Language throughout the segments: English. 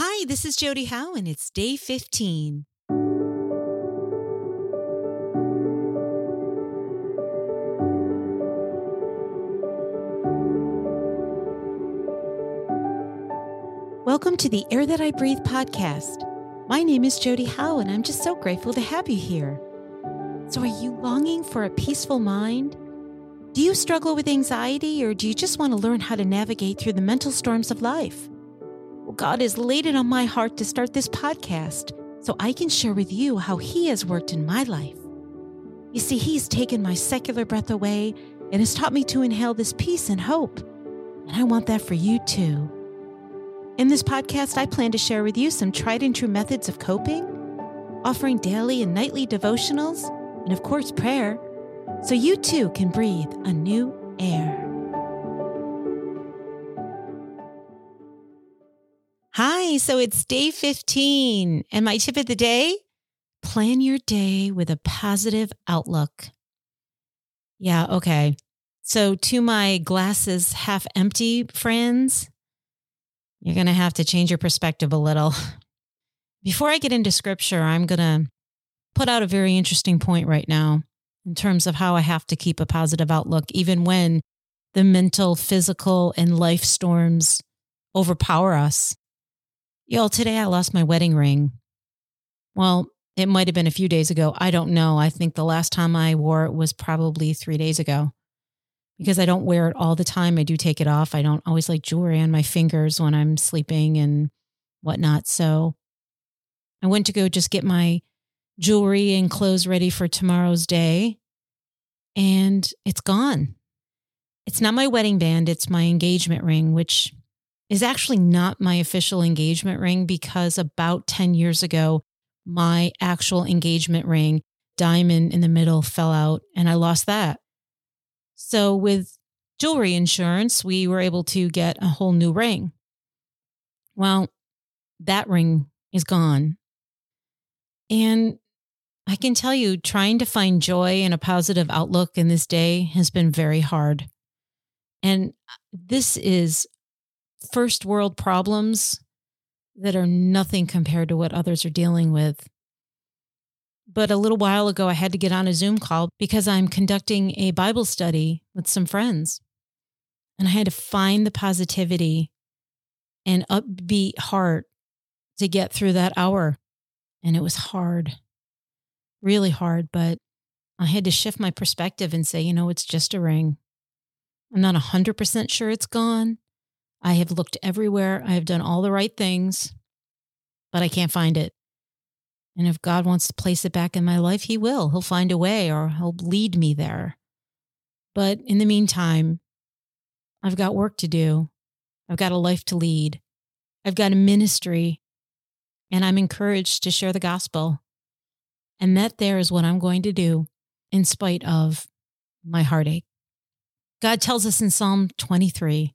Hi, this is Jodi Howe, and it's day 15. Welcome to the Air That I Breathe podcast. My name is Jodi Howe, and I'm just so grateful to have you here. So, are you longing for a peaceful mind? Do you struggle with anxiety, or do you just want to learn how to navigate through the mental storms of life? God has laid it on my heart to start this podcast so I can share with you how He has worked in my life. You see, He's taken my secular breath away and has taught me to inhale this peace and hope. And I want that for you too. In this podcast, I plan to share with you some tried and true methods of coping, offering daily and nightly devotionals, and of course, prayer, so you too can breathe a new air. Hi, so it's day 15, and my tip of the day plan your day with a positive outlook. Yeah, okay. So, to my glasses half empty friends, you're going to have to change your perspective a little. Before I get into scripture, I'm going to put out a very interesting point right now in terms of how I have to keep a positive outlook, even when the mental, physical, and life storms overpower us. Y'all, today I lost my wedding ring. Well, it might have been a few days ago. I don't know. I think the last time I wore it was probably three days ago because I don't wear it all the time. I do take it off. I don't always like jewelry on my fingers when I'm sleeping and whatnot. So I went to go just get my jewelry and clothes ready for tomorrow's day, and it's gone. It's not my wedding band, it's my engagement ring, which is actually not my official engagement ring because about 10 years ago, my actual engagement ring, diamond in the middle, fell out and I lost that. So, with jewelry insurance, we were able to get a whole new ring. Well, that ring is gone. And I can tell you, trying to find joy and a positive outlook in this day has been very hard. And uh, this is first world problems that are nothing compared to what others are dealing with. But a little while ago, I had to get on a Zoom call because I'm conducting a Bible study with some friends. And I had to find the positivity and upbeat heart to get through that hour. And it was hard, really hard. But I had to shift my perspective and say, you know, it's just a ring. I'm not 100% sure it's gone. I have looked everywhere. I have done all the right things, but I can't find it. And if God wants to place it back in my life, He will. He'll find a way or He'll lead me there. But in the meantime, I've got work to do. I've got a life to lead. I've got a ministry, and I'm encouraged to share the gospel. And that there is what I'm going to do in spite of my heartache. God tells us in Psalm 23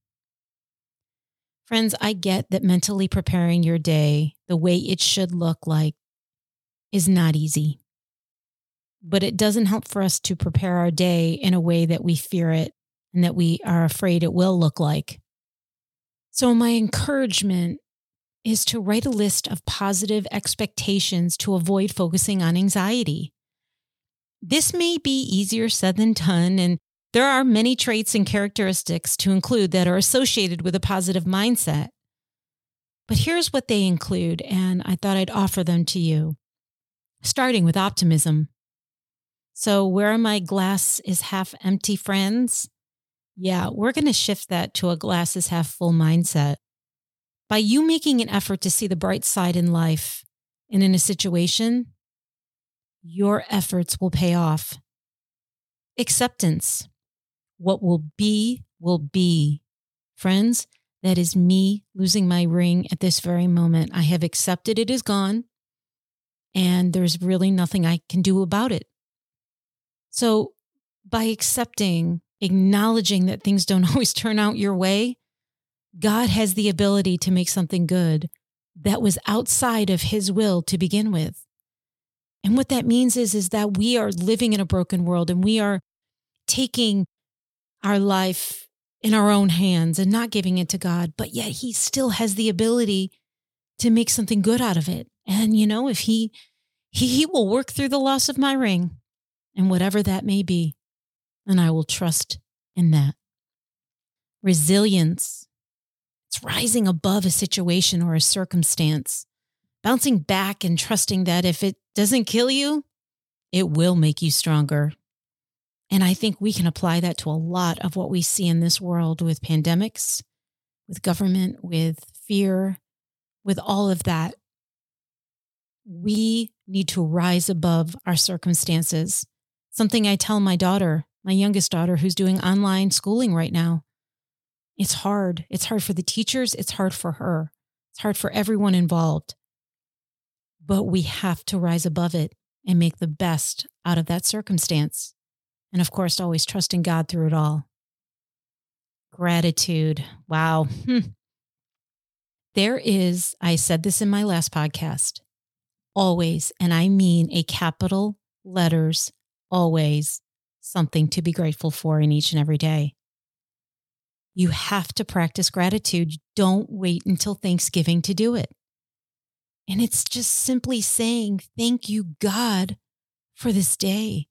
Friends, I get that mentally preparing your day the way it should look like is not easy but it doesn't help for us to prepare our day in a way that we fear it and that we are afraid it will look like. So, my encouragement is to write a list of positive expectations to avoid focusing on anxiety. This may be easier said than done, and there are many traits and characteristics to include that are associated with a positive mindset. But here's what they include, and I thought I'd offer them to you. Starting with optimism. So, where my glass is half empty friends, yeah, we're going to shift that to a glass is half full mindset. By you making an effort to see the bright side in life and in a situation, your efforts will pay off. Acceptance. What will be, will be. Friends, that is me losing my ring at this very moment. I have accepted it is gone. and there's really nothing I can do about it. So, by accepting, acknowledging that things don't always turn out your way, God has the ability to make something good that was outside of his will to begin with. And what that means is, is that we are living in a broken world and we are taking our life in our own hands and not giving it to God, but yet he still has the ability to make something good out of it. And you know, if he he, he will work through the loss of my ring and whatever that may be, and I will trust in that. Resilience. It's rising above a situation or a circumstance, bouncing back and trusting that if it doesn't kill you, it will make you stronger. And I think we can apply that to a lot of what we see in this world with pandemics, with government, with fear, with all of that. We need to rise above our circumstances. Something I tell my daughter, my youngest daughter, who's doing online schooling right now. It's hard. It's hard for the teachers. It's hard for her. It's hard for everyone involved. But we have to rise above it and make the best out of that circumstance. And of course, always trusting God through it all. Gratitude. Wow. Hmm. There is, I said this in my last podcast, always, and I mean a capital letters, always something to be grateful for in each and every day. You have to practice gratitude. Don't wait until Thanksgiving to do it. And it's just simply saying, Thank you, God, for this day.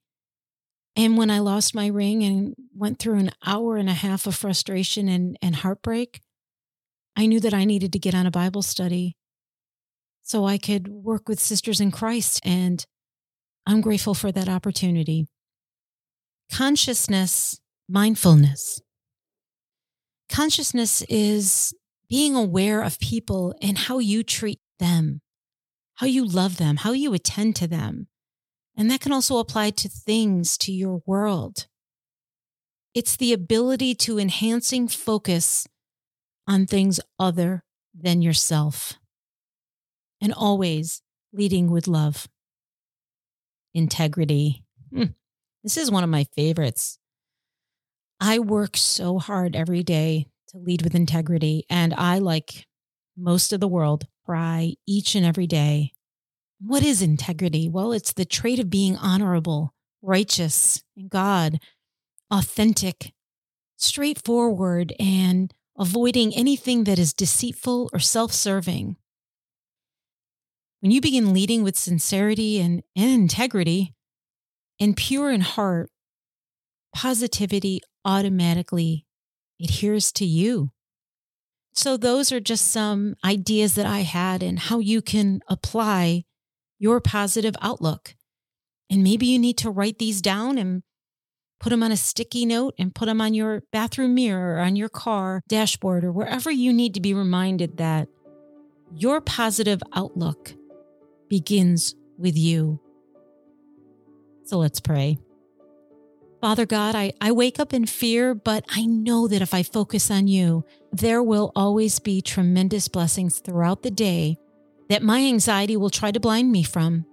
And when I lost my ring and went through an hour and a half of frustration and, and heartbreak, I knew that I needed to get on a Bible study so I could work with sisters in Christ. And I'm grateful for that opportunity. Consciousness, mindfulness. Consciousness is being aware of people and how you treat them, how you love them, how you attend to them, and that can also apply to things, to your world. It's the ability to enhancing focus on things other than yourself and always leading with love. Integrity. Hmm. This is one of my favorites. I work so hard every day to lead with integrity, and I, like most of the world, cry each and every day what is integrity? Well, it's the trait of being honorable, righteous, and God, authentic, straightforward, and avoiding anything that is deceitful or self serving. When you begin leading with sincerity and, and integrity and pure in heart, positivity automatically adheres to you. So, those are just some ideas that I had and how you can apply your positive outlook. And maybe you need to write these down and put them on a sticky note and put them on your bathroom mirror or on your car dashboard or wherever you need to be reminded that your positive outlook begins with you. So let's pray. Father God, I, I wake up in fear, but I know that if I focus on you, there will always be tremendous blessings throughout the day that my anxiety will try to blind me from.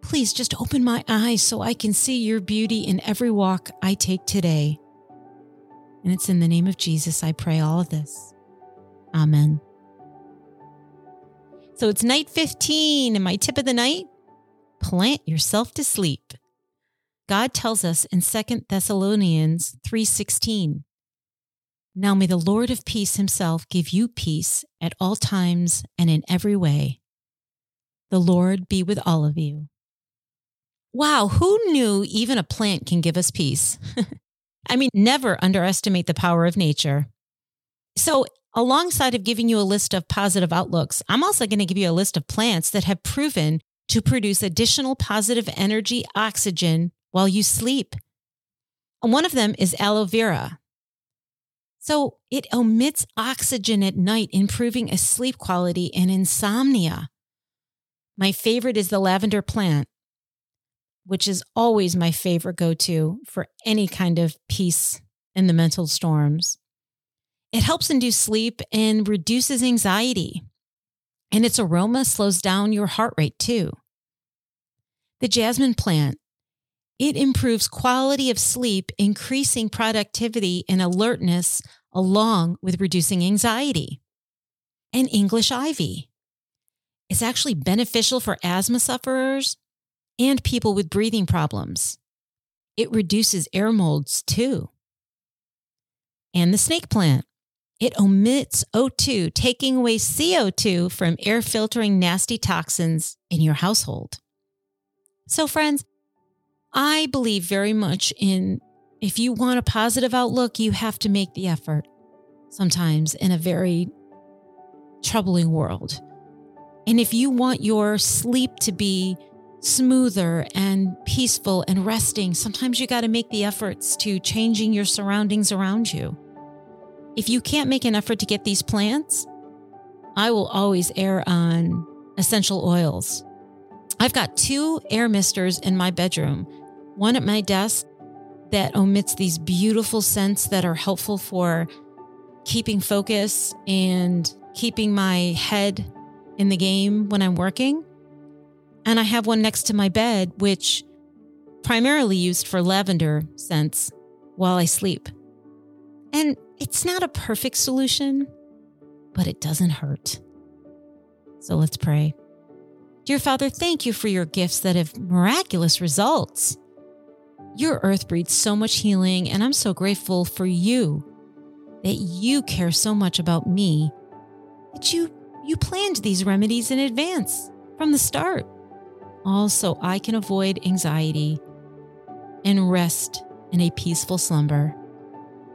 Please just open my eyes so I can see your beauty in every walk I take today. And it's in the name of Jesus I pray all of this. Amen. So it's night 15, and my tip of the night plant yourself to sleep. God tells us in 2 Thessalonians 3:16, now may the Lord of peace himself give you peace at all times and in every way. The Lord be with all of you. Wow, who knew even a plant can give us peace? I mean, never underestimate the power of nature. So, alongside of giving you a list of positive outlooks, I'm also going to give you a list of plants that have proven to produce additional positive energy oxygen while you sleep. one of them is aloe vera. So it emits oxygen at night, improving a sleep quality and insomnia. My favorite is the lavender plant, which is always my favorite go to for any kind of peace in the mental storms. It helps induce sleep and reduces anxiety. And its aroma slows down your heart rate too. The jasmine plant. It improves quality of sleep, increasing productivity and alertness, along with reducing anxiety. And English ivy. It's actually beneficial for asthma sufferers and people with breathing problems. It reduces air molds too. And the snake plant. It omits O2, taking away CO2 from air filtering nasty toxins in your household. So, friends, I believe very much in if you want a positive outlook, you have to make the effort sometimes in a very troubling world. And if you want your sleep to be smoother and peaceful and resting, sometimes you got to make the efforts to changing your surroundings around you. If you can't make an effort to get these plants, I will always err on essential oils. I've got two air misters in my bedroom, one at my desk that omits these beautiful scents that are helpful for keeping focus and keeping my head in the game when I'm working. And I have one next to my bed, which primarily used for lavender scents while I sleep. And it's not a perfect solution, but it doesn't hurt. So let's pray. Dear Father, thank you for your gifts that have miraculous results. Your earth breeds so much healing, and I'm so grateful for you that you care so much about me that you you planned these remedies in advance from the start. All so I can avoid anxiety and rest in a peaceful slumber.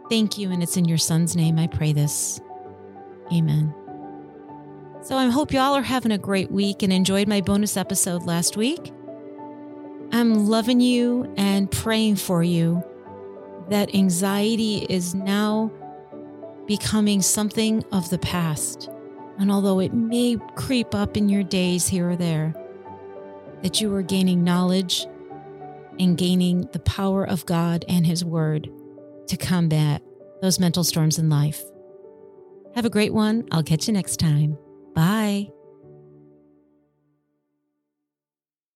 Thank you, and it's in your son's name I pray this. Amen. So I hope y'all are having a great week and enjoyed my bonus episode last week. I'm loving you and praying for you that anxiety is now becoming something of the past. And although it may creep up in your days here or there, that you are gaining knowledge and gaining the power of God and His Word to combat those mental storms in life. Have a great one. I'll catch you next time. Bye.